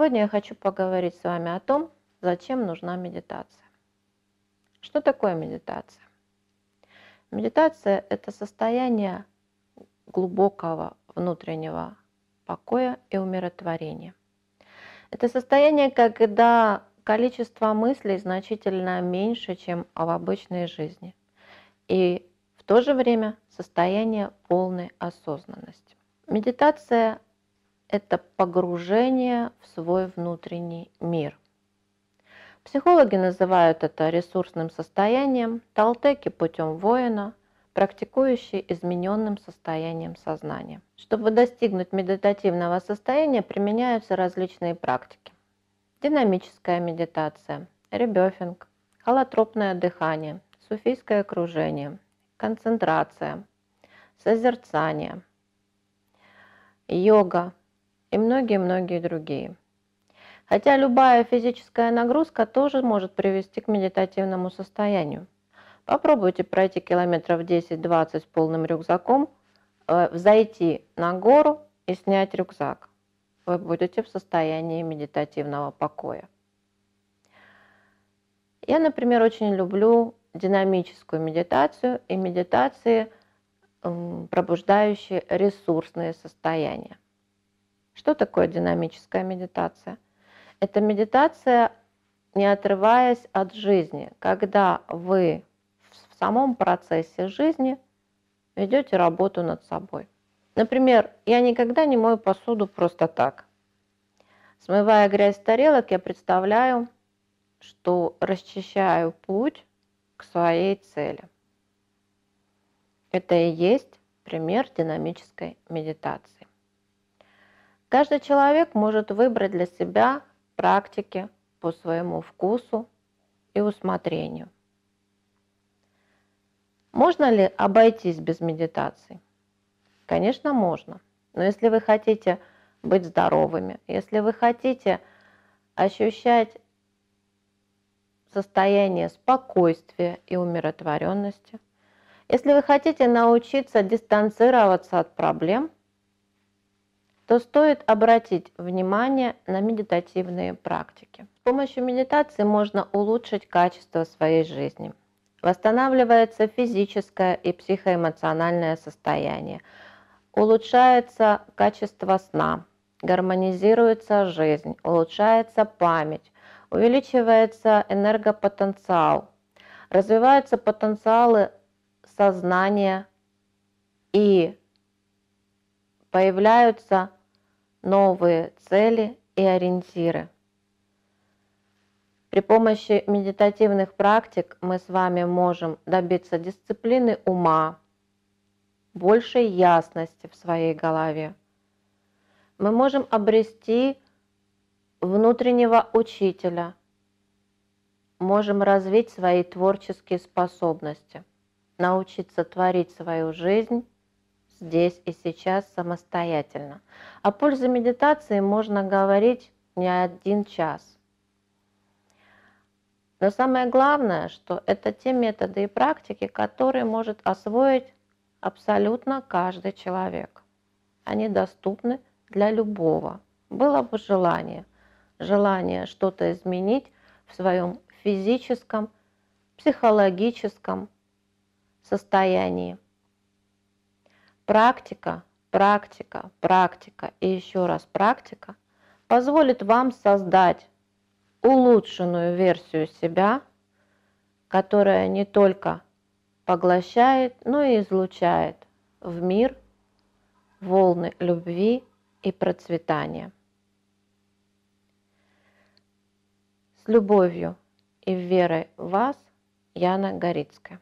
Сегодня я хочу поговорить с вами о том, зачем нужна медитация. Что такое медитация? Медитация – это состояние глубокого внутреннего покоя и умиротворения. Это состояние, когда количество мыслей значительно меньше, чем в обычной жизни. И в то же время состояние полной осознанности. Медитация – это погружение в свой внутренний мир. Психологи называют это ресурсным состоянием, толтеки путем воина, практикующие измененным состоянием сознания. Чтобы достигнуть медитативного состояния, применяются различные практики. Динамическая медитация, ребёфинг, холотропное дыхание, суфийское окружение, концентрация, созерцание, йога и многие-многие другие. Хотя любая физическая нагрузка тоже может привести к медитативному состоянию. Попробуйте пройти километров 10-20 с полным рюкзаком, э, взойти на гору и снять рюкзак. Вы будете в состоянии медитативного покоя. Я, например, очень люблю динамическую медитацию и медитации, пробуждающие ресурсные состояния. Что такое динамическая медитация? Это медитация, не отрываясь от жизни, когда вы в самом процессе жизни ведете работу над собой. Например, я никогда не мою посуду просто так. Смывая грязь с тарелок, я представляю, что расчищаю путь к своей цели. Это и есть пример динамической медитации. Каждый человек может выбрать для себя практики по своему вкусу и усмотрению. Можно ли обойтись без медитации? Конечно, можно. Но если вы хотите быть здоровыми, если вы хотите ощущать состояние спокойствия и умиротворенности, если вы хотите научиться дистанцироваться от проблем – то стоит обратить внимание на медитативные практики. С помощью медитации можно улучшить качество своей жизни. Восстанавливается физическое и психоэмоциональное состояние, улучшается качество сна, гармонизируется жизнь, улучшается память, увеличивается энергопотенциал, развиваются потенциалы сознания и появляются новые цели и ориентиры. При помощи медитативных практик мы с вами можем добиться дисциплины ума, большей ясности в своей голове. Мы можем обрести внутреннего учителя, можем развить свои творческие способности, научиться творить свою жизнь здесь и сейчас самостоятельно. О пользе медитации можно говорить не один час. Но самое главное, что это те методы и практики, которые может освоить абсолютно каждый человек. Они доступны для любого. Было бы желание, желание что-то изменить в своем физическом, психологическом состоянии. Практика, практика, практика и еще раз практика позволит вам создать улучшенную версию себя, которая не только поглощает, но и излучает в мир волны любви и процветания. С любовью и верой в вас, Яна Горицкая.